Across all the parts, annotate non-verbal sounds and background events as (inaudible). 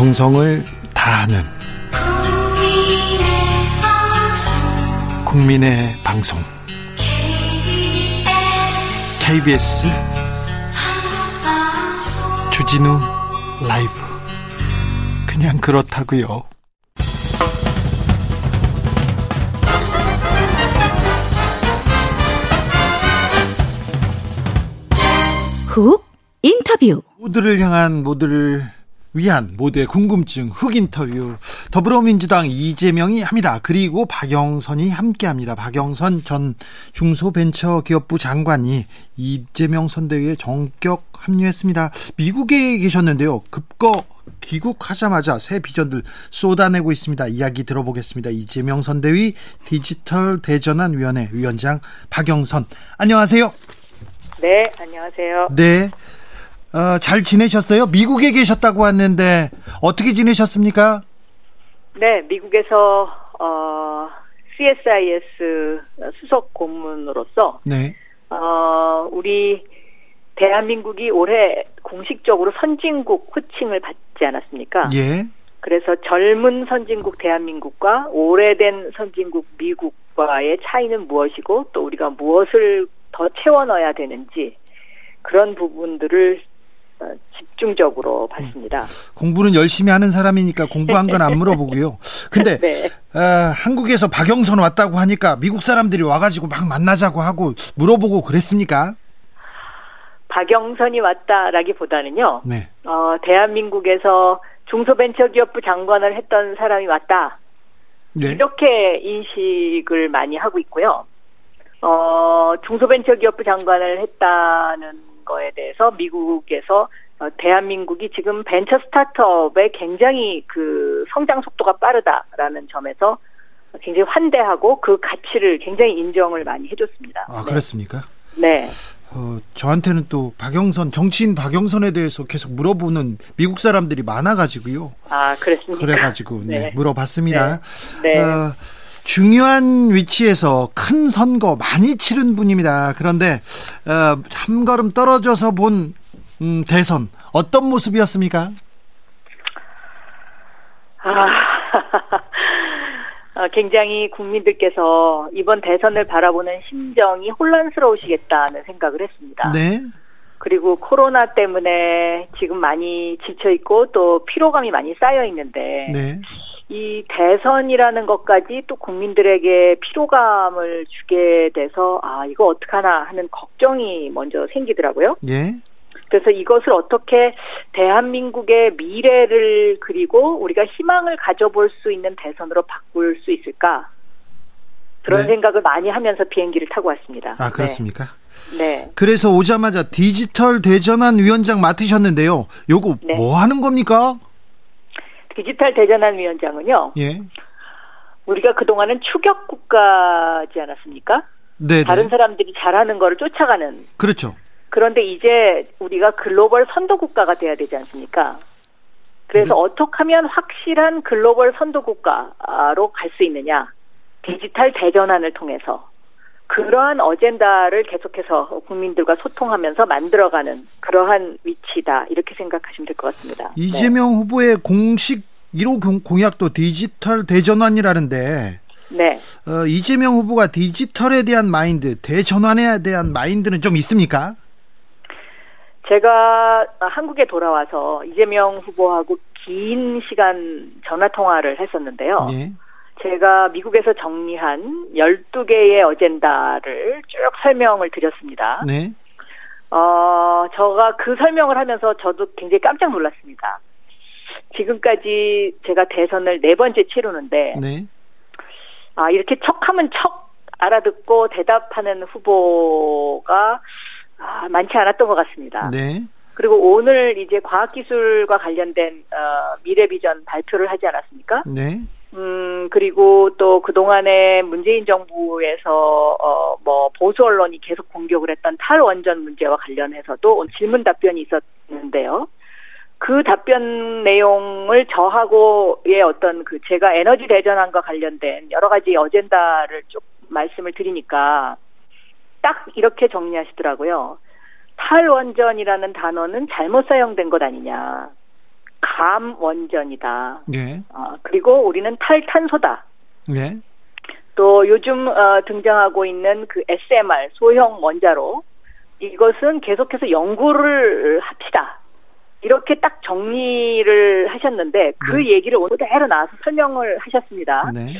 정성을 다하는 국민의 방송. KBS 주진우 라이브. 그냥 그렇다고요. 훅 인터뷰. 모두를 향한 모두를 위한 모두의 궁금증 흑 인터뷰 더불어민주당 이재명이 합니다. 그리고 박영선이 함께합니다. 박영선 전 중소벤처기업부 장관이 이재명 선대위에 정격 합류했습니다. 미국에 계셨는데요. 급거 귀국하자마자 새 비전들 쏟아내고 있습니다. 이야기 들어보겠습니다. 이재명 선대위 디지털 대전환 위원회 위원장 박영선 안녕하세요. 네, 안녕하세요. 네. 어, 잘 지내셨어요? 미국에 계셨다고 왔는데 어떻게 지내셨습니까? 네, 미국에서 어, CSIS 수석 고문으로서 네. 어, 우리 대한민국이 올해 공식적으로 선진국 호칭을 받지 않았습니까? 예. 그래서 젊은 선진국 대한민국과 오래된 선진국 미국과의 차이는 무엇이고 또 우리가 무엇을 더 채워 넣어야 되는지 그런 부분들을 어, 집중적으로 봤습니다. 공부는 열심히 하는 사람이니까 공부한 건 안 물어보고요. 근데 (laughs) 네. 어, 한국에서 박영선 왔다고 하니까 미국 사람들이 와가지고 막 만나자고 하고 물어보고 그랬습니까? 박영선이 왔다라기보다는요. 네. 어, 대한민국에서 중소벤처기업부 장관을 했던 사람이 왔다. 네. 이렇게 인식을 많이 하고 있고요. 어, 중소벤처기업부 장관을 했다는 거에 대해서 미국에서 어, 대한민국이 지금 벤처 스타트업의 굉장히 그 성장 속도가 빠르다라는 점에서 굉장히 환대하고 그 가치를 굉장히 인정을 많이 해줬습니다. 아, 네. 그렇습니까? 네. 어, 저한테는 또 박영선, 정치인 박영선에 대해서 계속 물어보는 미국 사람들이 많아가지고요. 아, 그렇습니까? 그래가지고, 네, 네. 물어봤습니다. 네. 어, 중요한 위치에서 큰 선거 많이 치른 분입니다. 그런데, 어, 한 걸음 떨어져서 본, 음, 대선, 어떤 모습이었습니까? 아, 어, (laughs) 굉장히 국민들께서 이번 대선을 바라보는 심정이 혼란스러우시겠다는 생각을 했습니다. 네. 그리고 코로나 때문에 지금 많이 지쳐 있고 또 피로감이 많이 쌓여 있는데 네. 이 대선이라는 것까지 또 국민들에게 피로감을 주게 돼서 아 이거 어떡하나 하는 걱정이 먼저 생기더라고요. 예. 그래서 이것을 어떻게 대한민국의 미래를 그리고 우리가 희망을 가져볼 수 있는 대선으로 바꿀 수 있을까? 그런 네. 생각을 많이 하면서 비행기를 타고 왔습니다. 아, 그렇습니까? 네. 네. 그래서 오자마자 디지털 대전환 위원장 맡으셨는데요. 요거 네. 뭐 하는 겁니까? 디지털 대전환 위원장은요. 예. 우리가 그동안은 추격 국가지 않았습니까? 네. 다른 네. 사람들이 잘하는 거를 쫓아가는. 그렇죠. 그런데 이제 우리가 글로벌 선도 국가가 돼야 되지 않습니까? 그래서 네. 어떻게 하면 확실한 글로벌 선도 국가로 갈 수 있느냐? 디지털 대전환을 통해서 그러한 어젠다를 계속해서 국민들과 소통하면서 만들어가는 그러한 위치다 이렇게 생각하시면 될 것 같습니다. 네. 이재명 후보의 공식 1호 공- 공약도 디지털 대전환이라는데 네. 어, 이재명 후보가 디지털에 대한 마인드, 대전환에 대한 마인드는 좀 있습니까? 제가 한국에 돌아와서 이재명 후보하고 긴 시간 전화 통화를 했었는데요. 예. 제가 미국에서 정리한 12개의 어젠다를 쭉 설명을 드렸습니다. 네. 어, 저가 그 설명을 하면서 저도 굉장히 깜짝 놀랐습니다. 지금까지 제가 대선을 네 번째 치르는데, 네. 아, 이렇게 척하면 척 알아듣고 대답하는 후보가 아, 많지 않았던 것 같습니다. 네. 그리고 오늘 이제 과학기술과 관련된 어, 미래 비전 발표를 하지 않았습니까? 네. 음, 그리고 또 그동안에 문재인 정부에서, 어, 뭐, 보수 언론이 계속 공격을 했던 탈원전 문제와 관련해서도 질문 답변이 있었는데요. 그 답변 내용을 저하고의 어떤 그 제가 에너지 대전환과 관련된 여러 가지 어젠다를 쭉 말씀을 드리니까 딱 이렇게 정리하시더라고요. 탈원전이라는 단어는 잘못 사용된 것 아니냐. 감 원전이다. 예. 어, 그리고 우리는 탈탄소다. 예. 또 요즘 어, 등장하고 있는 그 SMR 소형 원자로 이것은 계속해서 연구를 합시다. 이렇게 딱 정리를 하셨는데 그 네. 얘기를 오늘 그대로 나와서 설명을 하셨습니다. 네.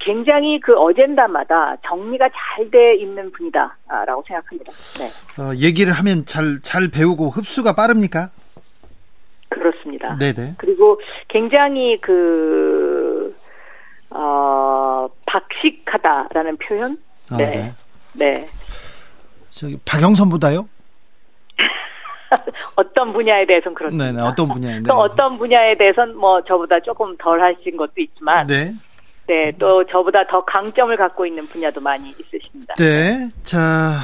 굉장히 그 어젠다마다 정리가 잘 돼 있는 분이다라고 생각합니다. 네, 어, 얘기를 하면 잘, 잘 배우고 흡수가 빠릅니까? 그렇습니다. 네네. 그리고 굉장히 그, 어, 박식하다라는 표현? 아, 네. 네. 네. 저기, 박영선보다요? (laughs) 어떤 분야에 대해서는 그렇습니다. 네네. 어떤 분야에? 또 어떤 분야에 대해서는 뭐 저보다 조금 덜 하신 것도 있지만, 네. 네. 또 저보다 더 강점을 갖고 있는 분야도 많이 있으십니다. 네. 자,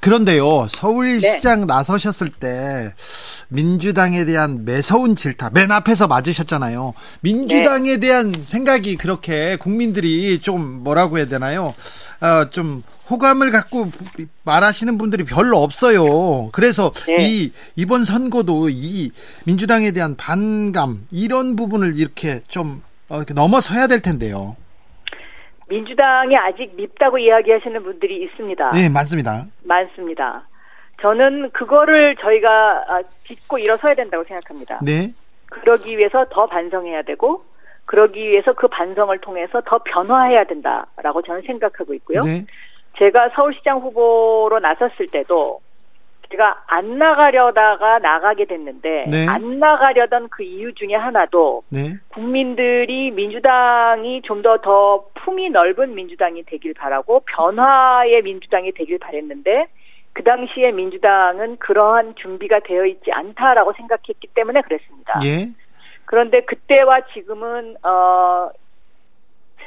그런데요. 서울시장 네. 나서셨을 때 민주당에 대한 매서운 질타 맨 앞에서 맞으셨잖아요. 민주당에 네. 대한 생각이 그렇게 국민들이 좀 뭐라고 해야 되나요? 어, 좀 호감을 갖고 말하시는 분들이 별로 없어요. 그래서 네. 이 이번 선거도 이 민주당에 대한 반감 이런 부분을 이렇게 좀 어, 이렇게 넘어서야 될 텐데요. 민주당이 아직 밉다고 이야기하시는 분들이 있습니다. 네, 맞습니다. 많습니다. 저는 그거를 저희가 아, 딛고 일어서야 된다고 생각합니다. 네. 그러기 위해서 더 반성해야 되고, 그러기 위해서 그 반성을 통해서 더 변화해야 된다라고 저는 생각하고 있고요. 네. 제가 서울시장 후보로 나섰을 때도 제가 안 나가려다가 나가게 됐는데 네. 안 나가려던 그 이유 중에 하나도 네. 국민들이 민주당이 좀 더더 품이 넓은 민주당이 되길 바라고 변화의 민주당이 되길 바랬는데 그 당시에 민주당은 그러한 준비가 되어 있지 않다라고 생각했기 때문에 그랬습니다. 예. 그런데 그때와 지금은 어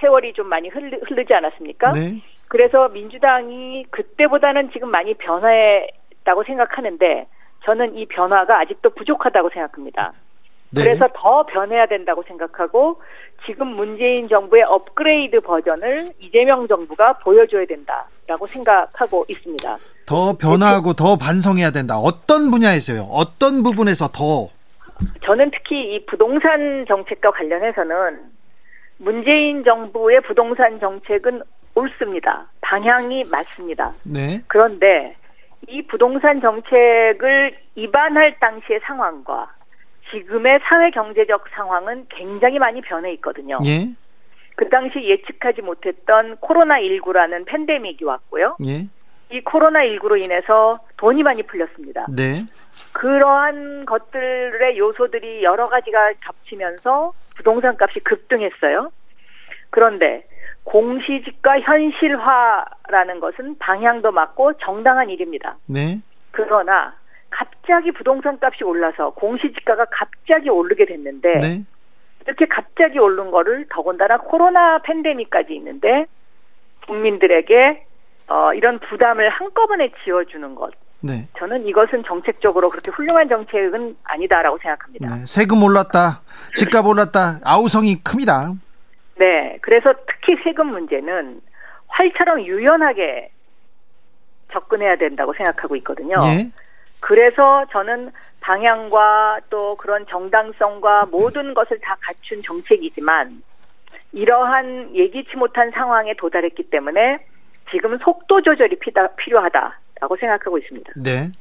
세월이 좀 많이 흐르, 흐르지 않았습니까? 네. 그래서 민주당이 그때보다는 지금 많이 변화했다고 생각하는데 저는 이 변화가 아직도 부족하다고 생각합니다. 네. 그래서 더 변해야 된다고 생각하고 지금 문재인 정부의 업그레이드 버전을 이재명 정부가 보여줘야 된다라고 생각하고 있습니다. 더 변화하고 더 반성해야 된다. 어떤 분야에서요? 어떤 부분에서 더? 저는 특히 이 부동산 정책과 관련해서는 문재인 정부의 부동산 정책은 옳습니다. 방향이 맞습니다. 네. 그런데 이 부동산 정책을 입안할 당시의 상황과 지금의 사회 경제적 상황은 굉장히 많이 변해 있거든요. 예. 그 당시 예측하지 못했던 코로나19라는 팬데믹이 왔고요. 예. 이 코로나19로 인해서 돈이 많이 풀렸습니다. 네. 그러한 것들의 요소들이 여러 가지가 겹치면서 부동산 값이 급등했어요. 그런데 공시지가 현실화라는 것은 방향도 맞고 정당한 일입니다. 네. 그러나 갑자기 부동산 값이 올라서 공시지가가 갑자기 오르게 됐는데 네. 이렇게 갑자기 오른 거를 더군다나 코로나 팬데믹까지 있는데 국민들에게 어, 이런 부담을 한꺼번에 지어주는 것 네. 저는 이것은 정책적으로 그렇게 훌륭한 정책은 아니다라고 생각합니다. 네. 세금 올랐다. 집값 올랐다. 아우성이 큽니다. 네, 그래서 특히 세금 문제는 활처럼 유연하게 접근해야 된다고 생각하고 있거든요. 예. 그래서 저는 방향과 또 그런 정당성과 모든 것을 다 갖춘 정책이지만 이러한 예기치 못한 상황에 도달했기 때문에 지금 속도 조절이 피다, 필요하다라고 생각하고 있습니다. 네.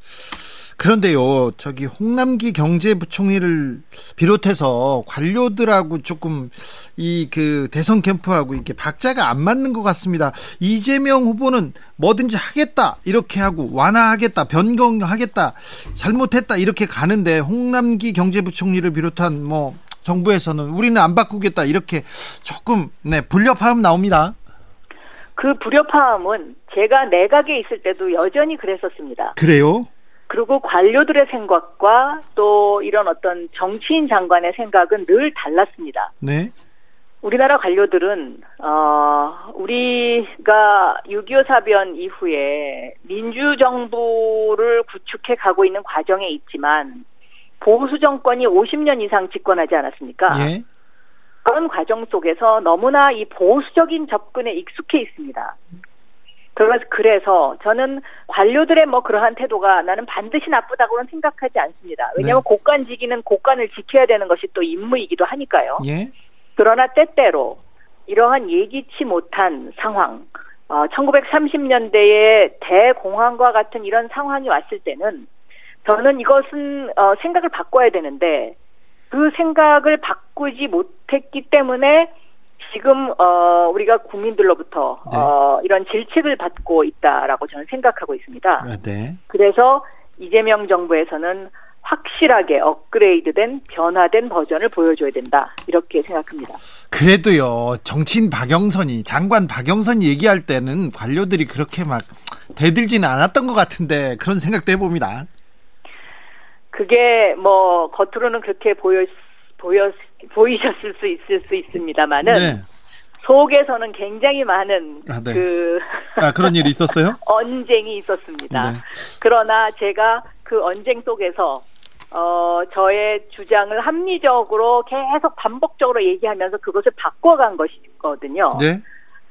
그런데요, 저기 홍남기 경제부총리를 비롯해서 관료들하고 조금 이 그 대선 캠프하고 이렇게 박자가 안 맞는 것 같습니다. 이재명 후보는 뭐든지 하겠다 이렇게 하고 완화하겠다 변경하겠다 잘못했다 이렇게 가는데 홍남기 경제부총리를 비롯한 뭐 정부에서는 우리는 안 바꾸겠다 이렇게 조금 네 불협화음 나옵니다. 그 불협화음은 제가 내각에 있을 때도 여전히 그랬었습니다. 그래요? 그리고 관료들의 생각과 또 이런 어떤 정치인 장관의 생각은 늘 달랐습니다. 네. 우리나라 관료들은 어 우리가 6.25 사변 이후에 민주 정부를 구축해 가고 있는 과정에 있지만 보수 정권이 50년 이상 집권하지 않았습니까? 예. 그런 과정 속에서 너무나 이 보수적인 접근에 익숙해 있습니다. 그래서 그래서 저는 관료들의 뭐 그러한 태도가 나는 반드시 나쁘다고는 생각하지 않습니다. 왜냐하면 네. 고관직이는 고관을 지켜야 되는 것이 또 임무이기도 하니까요. 예. 그러나 때때로 이러한 예기치 못한 상황, 어, 1930년대의 대공황과 같은 이런 상황이 왔을 때는 저는 이것은 어, 생각을 바꿔야 되는데 그 생각을 바꾸지 못했기 때문에 지금 어, 우리가 국민들로부터 네. 어, 이런 질책을 받고 있다라고 저는 생각하고 있습니다. 아, 네. 그래서 이재명 정부에서는 확실하게 업그레이드된 변화된 버전을 보여줘야 된다 이렇게 생각합니다. 그래도요, 정치인 박영선이, 장관 박영선이 얘기할 때는 관료들이 그렇게 막 대들지는 않았던 것 같은데, 그런 생각도 해봅니다. 그게 뭐 겉으로는 그렇게 보여 보여 보이셨을 수 있을 수 있습니다만은 네. 속에서는 굉장히 많은 아, 네. 그 아, 그런 일이 있었어요? (laughs) 언쟁이 있었습니다. 네. 그러나 제가 그 언쟁 속에서 어 저의 주장을 합리적으로 계속 반복적으로 얘기하면서 그것을 바꿔간 것이거든요. 네.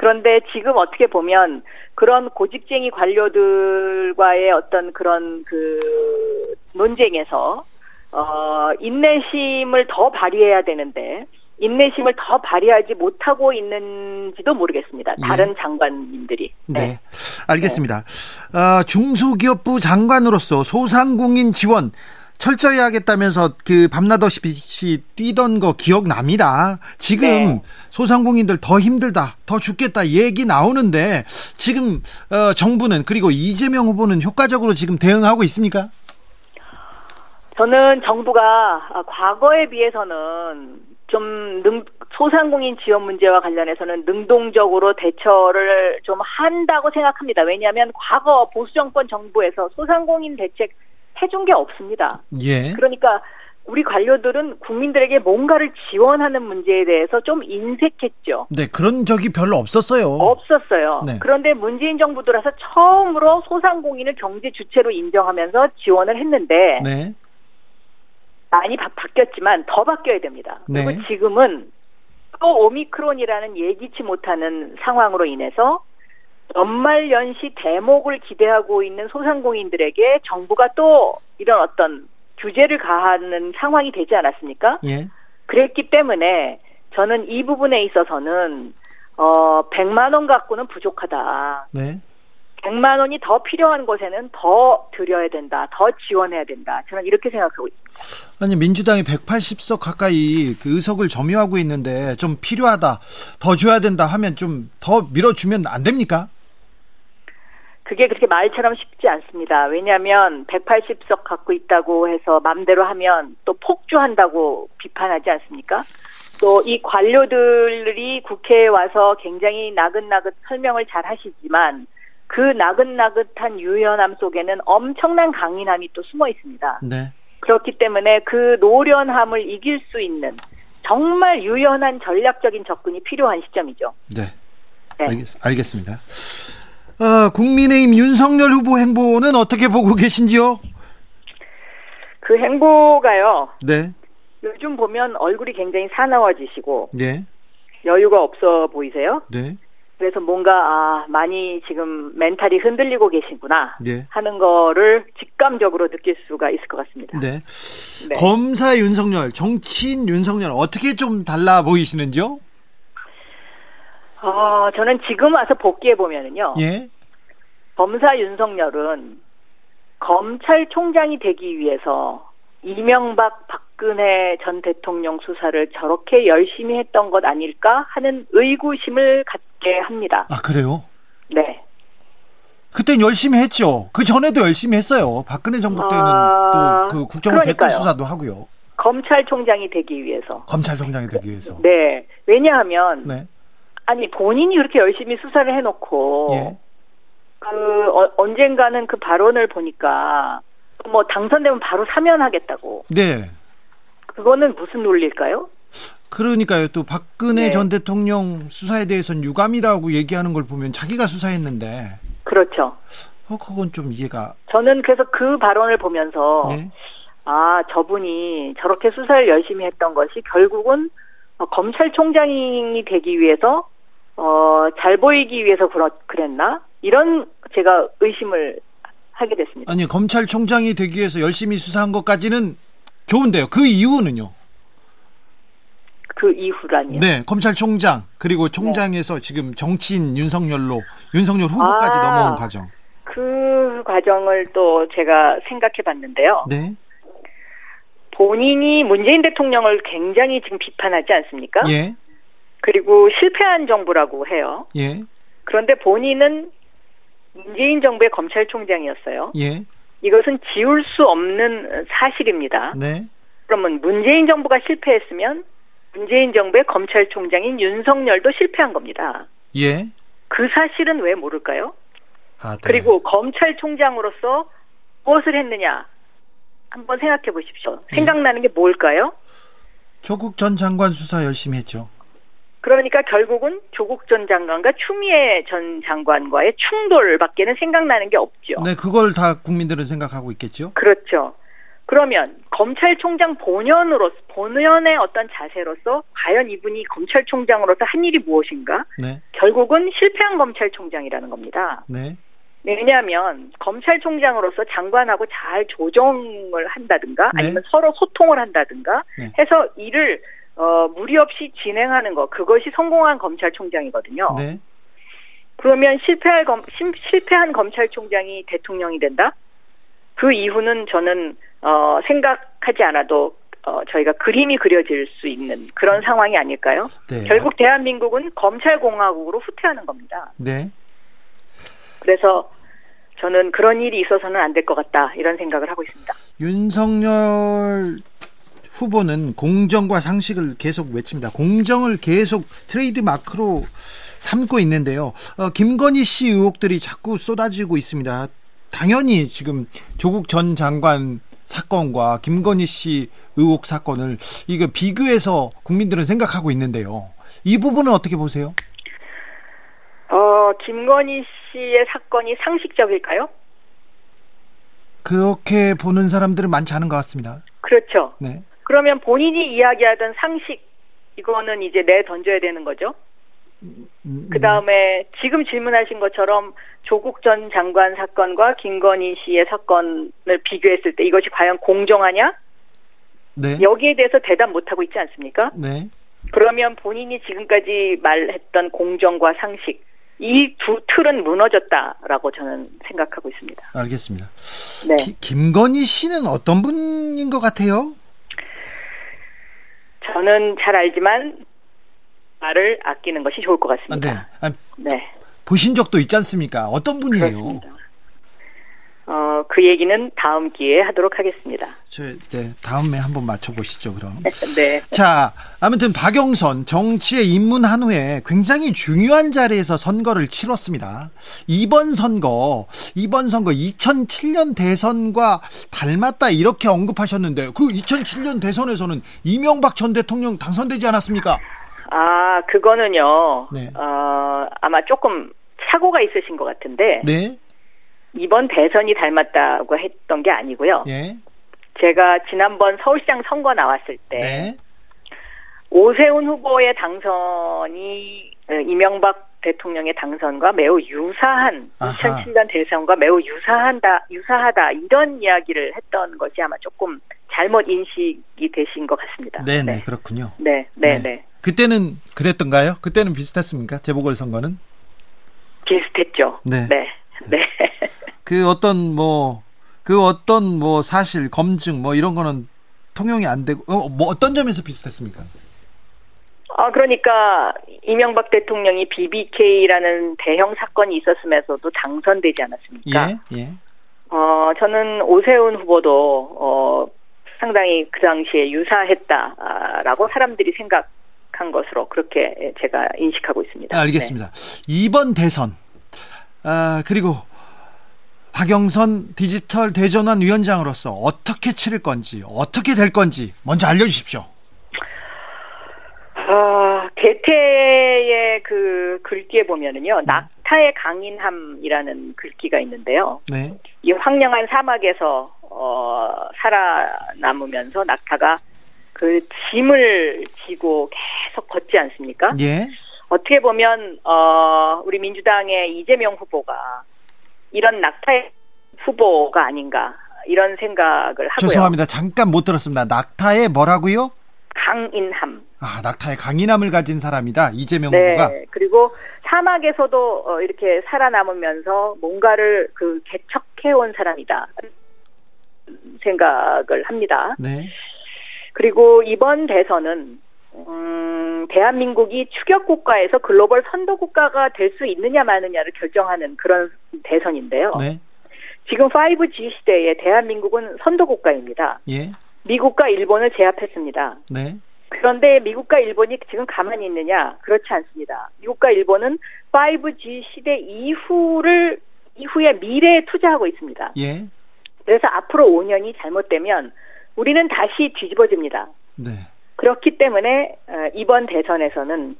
그런데 지금 어떻게 보면 그런 고집쟁이 관료들과의 어떤 그런 그 논쟁에서 어 인내심을 더 발휘해야 되는데 인내심을 더 발휘하지 못하고 있는지도 모르겠습니다. 예. 다른 장관님들이. 네. 알겠습니다. 어, 중소기업부 장관으로서 소상공인 지원 철저히 하겠다면서 그 밤낮없이 뛰던 거 기억납니다. 지금 네. 소상공인들 더 힘들다, 더 죽겠다 얘기 나오는데 지금 어, 정부는 그리고 이재명 후보는 효과적으로 지금 대응하고 있습니까? 저는 정부가 아, 과거에 비해서는 좀 능, 소상공인 지원 문제와 관련해서는 능동적으로 대처를 좀 한다고 생각합니다. 왜냐하면 과거 보수정권 정부에서 소상공인 대책 해준 게 없습니다. 예. 그러니까 우리 관료들은 국민들에게 뭔가를 지원하는 문제에 대해서 좀 인색했죠. 네, 그런 적이 별로 없었어요. 없었어요. 네. 그런데 문재인 정부 들어서 처음으로 소상공인을 경제 주체로 인정하면서 지원을 했는데 네. 많이 바, 바뀌었지만 더 바뀌어야 됩니다. 네. 그리고 지금은 또 오미크론이라는 예기치 못하는 상황으로 인해서 연말 연시 대목을 기대하고 있는 소상공인들에게 정부가 또 이런 어떤 규제를 가하는 상황이 되지 않았습니까? 예. 그랬기 때문에 저는 이 부분에 있어서는 어 100만 원 갖고는 부족하다. 네. 100만 원이 더 필요한 곳에는 더 드려야 된다. 더 지원해야 된다. 저는 이렇게 생각하고 있습니다. 아니 민주당이 180석 가까이 그 의석을 점유하고 있는데 좀 필요하다, 더 줘야 된다 하면 좀 더 밀어주면 안 됩니까? 그게 그렇게 말처럼 쉽지 않습니다. 왜냐하면 180석 갖고 있다고 해서 맘대로 하면 또 폭주한다고 비판하지 않습니까? 또 이 관료들이 국회에 와서 굉장히 나긋나긋 설명을 잘 하시지만 그 나긋나긋한 유연함 속에는 엄청난 강인함이 또 숨어 있습니다. 네. 그렇기 때문에 그 노련함을 이길 수 있는 정말 유연한 전략적인 접근이 필요한 시점이죠. 네. 네. 알겠, 알겠습니다. 어, 국민의힘 윤석열 후보 행보는 어떻게 보고 계신지요? 그 행보가요. 네. 요즘 보면 얼굴이 굉장히 사나워지시고 네. 여유가 없어 보이세요. 네. 그래서 뭔가 아 많이 지금 멘탈이 흔들리고 계시구나 네. 하는 거를 직감적으로 느낄 수가 있을 것 같습니다. 네. 네. 검사 윤석열, 정치인 윤석열 어떻게 좀 달라 보이시는지요? 어, 저는 지금 와서 복귀해 보면은요. 예. 검사 윤석열은 검찰총장이 되기 위해서 이명박 박근혜 전 대통령 수사를 저렇게 열심히 했던 것 아닐까 하는 의구심을 갖게 합니다. 아, 그래요? 네. 그땐 열심히 했죠. 그 전에도 열심히 했어요. 박근혜 정부 때는 아, 또그 국정원 댓글. 수사도 하고요. 검찰총장이 되기 위해서. 검찰총장이 되기 위해서. 네. 왜냐하면 네. 아니 본인이 그렇게 열심히 수사를 해놓고 예. 그 어, 언젠가는 그 발언을 보니까 뭐 당선되면 바로 사면하겠다고. 네. 그거는 무슨 논리일까요? 그러니까요. 또 박근혜 네. 전 대통령 수사에 대해서는 유감이라고 얘기하는 걸 보면 자기가 수사했는데 그렇죠. 어 그건 좀 이해가 저는 그래서 그 발언을 보면서 네. 아 저분이 저렇게 수사를 열심히 했던 것이 결국은 어, 검찰총장이 되기 위해서 어, 잘 보이기 위해서 그렇, 그랬나? 이런 제가 의심을 하게 됐습니다. 아니 검찰총장이 되기 위해서 열심히 수사한 것까지는 좋은데요. 그 이유는요? 그 이후라니요. 네, 검찰총장 그리고 총장에서 네. 지금 정치인 윤석열로 윤석열 후보까지 아, 넘어온 과정. 그 과정을 또 제가 생각해 봤는데요. 네. 본인이 문재인 대통령을 굉장히 지금 비판하지 않습니까? 예. 그리고 실패한 정부라고 해요. 예. 그런데 본인은 문재인 정부의 검찰총장이었어요. 예. 이것은 지울 수 없는 사실입니다. 네. 그러면 문재인 정부가 실패했으면 문재인 정부의 검찰총장인 윤석열도 실패한 겁니다. 예. 그 사실은 왜 모를까요? 아, 네. 그리고 검찰총장으로서 무엇을 했느냐 한번 생각해 보십시오. 예. 생각나는 게 뭘까요? 조국 전 장관 수사 열심히 했죠. 그러니까 결국은 조국 전 장관과 추미애 전 장관과의 충돌밖에는 생각나는 게 없죠. 네, 그걸 다 국민들은 생각하고 있겠죠. 그렇죠. 그러면 검찰총장 본연으로서 본연의 어떤 자세로서 과연 이분이 검찰총장으로서 한 일이 무엇인가? 네. 결국은 실패한 검찰총장이라는 겁니다. 네. 왜냐하면 검찰총장으로서 장관하고 잘 조정을 한다든가 네. 아니면 서로 소통을 한다든가 네. 해서 일을 어, 무리 없이 진행하는 것 그것이 성공한 검찰총장이거든요. 네. 그러면 실패할 검, 실패한 검찰총장이 대통령이 된다? 그 이후는 저는 어, 생각하지 않아도 어, 저희가 그림이 그려질 수 있는 그런 상황이 아닐까요? 네. 결국 대한민국은 검찰공화국으로 후퇴하는 겁니다. 네. 그래서 저는 그런 일이 있어서는 안 될 것 같다 이런 생각을 하고 있습니다. 윤석열 후보는 공정과 상식을 계속 외칩니다. 공정을 계속 트레이드 마크로 삼고 있는데요. 어, 김건희 씨 의혹들이 자꾸 쏟아지고 있습니다. 당연히 지금 조국 전 장관 사건과 김건희 씨 의혹 사건을 이거 비교해서 국민들은 생각하고 있는데요. 이 부분은 어떻게 보세요? 어, 김건희 씨의 사건이 상식적일까요? 그렇게 보는 사람들은 많지 않은 것 같습니다. 그렇죠. 네. 그러면 본인이 이야기하던 상식 이거는 이제 내 던져야 되는 거죠. 음, 그 다음에 지금 질문하신 것처럼 조국 전 장관 사건과 김건희 씨의 사건을 비교했을 때 이것이 과연 공정하냐? 네. 여기에 대해서 대답 못하고 있지 않습니까? 네. 그러면 본인이 지금까지 말했던 공정과 상식 이 두 틀은 무너졌다라고 저는 생각하고 있습니다. 알겠습니다. 네. 기, 김건희 씨는 어떤 분인 것 같아요? 저는 잘 알지만 말을 아끼는 것이 좋을 것 아, 같습니다. 네. 아, 네. 보신 적도 있지 않습니까? 어떤 분이에요? 그렇습니다. 어, 그 얘기는 다음 기회에 하도록 하겠습니다. 저, 네, 다음에 한번 맞춰보시죠, 그럼. (laughs) 네. 자, 아무튼 박영선 정치에 입문한 후에 굉장히 중요한 자리에서 선거를 치렀습니다. 이번 선거, 이번 선거 2007년 대선과 닮았다 이렇게 언급하셨는데 그 2007년 대선에서는 이명박 전 대통령 당선되지 않았습니까? 아, 그거는요. 네. 어, 아마 조금 사고가 있으신 것 같은데 네, 이번 대선이 닮았다고 했던 게 아니고요. 예, 제가 지난번 서울시장 선거 나왔을 때 네, 오세훈 후보의 당선이 어, 이명박 대통령의 당선과 매우 유사한 아하. 2007년 대선과 매우 유사한다 유사하다 이런 이야기를 했던 것이 아마 조금 잘못 인식이 되신 것 같습니다. 네, 네, 그렇군요. 네, 네, 네. 네. 그때는 그랬던가요? 그때는 비슷했습니까? 재보궐 선거는? 비슷했죠. 네. 네. 네. (laughs) 그 어떤 뭐, 그 어떤 뭐 사실, 검증 뭐 이런 거는 통용이 안 되고, 어, 뭐 어떤 점에서 비슷했습니까? 아, 그러니까 이명박 대통령이 BBK라는 대형 사건이 있었으면서도 당선되지 않았습니까? 예, 예. 어, 저는 오세훈 후보도 어, 상당히 그 당시에 유사했다라고 사람들이 생각한 것으로 그렇게 제가 인식하고 있습니다. 알겠습니다. 이번 대선, 아, 그리고 박영선 디지털 대전환 위원장으로서 어떻게 치를 건지, 어떻게 될 건지 먼저 알려주십시오. 아, 개태의 그 글귀에 보면은요, 낙타의 강인함이라는 글귀가 있는데요. 네, 이 황량한 사막에서 어, 살아남으면서 낙타가 그 짐을 지고 계속 걷지 않습니까? 예, 어떻게 보면 어 우리 민주당의 이재명 후보가 이런 낙타의 후보가 아닌가 이런 생각을 하고요. 죄송합니다. 잠깐 못 들었습니다. 낙타의 뭐라고요? 강인함. 아, 낙타의 강인함을 가진 사람이다. 이재명 네. 후보가. 그리고 사막에서도 어, 이렇게 살아남으면서 뭔가를 그 개척해온 사람이다. 생각을 합니다. 네. 그리고 이번 대선은 음, 대한민국이 추격 국가에서 글로벌 선도 국가가 될 수 있느냐 마느냐를 결정하는 그런 대선인데요. 네. 지금 5G 시대에 대한민국은 선도 국가입니다. 예. 미국과 일본을 제압했습니다. 네. 그런데 미국과 일본이 지금 가만히 있느냐? 그렇지 않습니다. 미국과 일본은 5G 시대 이후를 이후의 미래에 투자하고 있습니다. 예. 그래서 앞으로 5년이 잘못되면 우리는 다시 뒤집어집니다. 네. 그렇기 때문에 어, 이번 대선에서는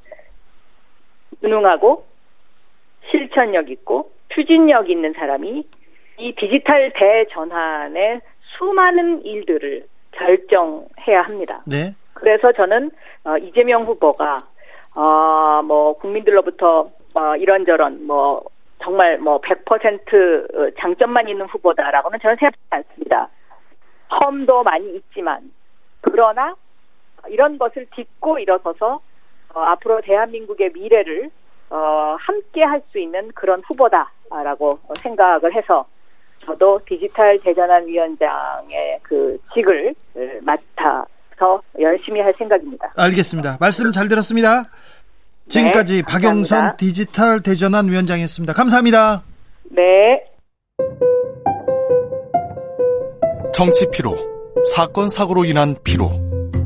유능하고 실천력 있고 추진력 있는 사람이 이 디지털 대전환의 수많은 일들을 결정해야 합니다. 네. 그래서 저는 어, 이재명 후보가 어, 뭐 국민들로부터 어, 이런저런 뭐 정말 뭐 100% 장점만 있는 후보다라고는 저는 생각하지 않습니다. 험도 많이 있지만 그러나 이런 것을 딛고 일어서서 어, 앞으로 대한민국의 미래를 어, 함께 할 수 있는 그런 후보다라고 생각을 해서 저도 디지털 대전환 위원장의 그 직을 맡아서 열심히 할 생각입니다. 알겠습니다. 말씀 잘 들었습니다. 지금까지 네, 박영선 감사합니다. 디지털 대전환 위원장이었습니다. 감사합니다. 네. 정치 피로, 사건 사고로 인한 피로,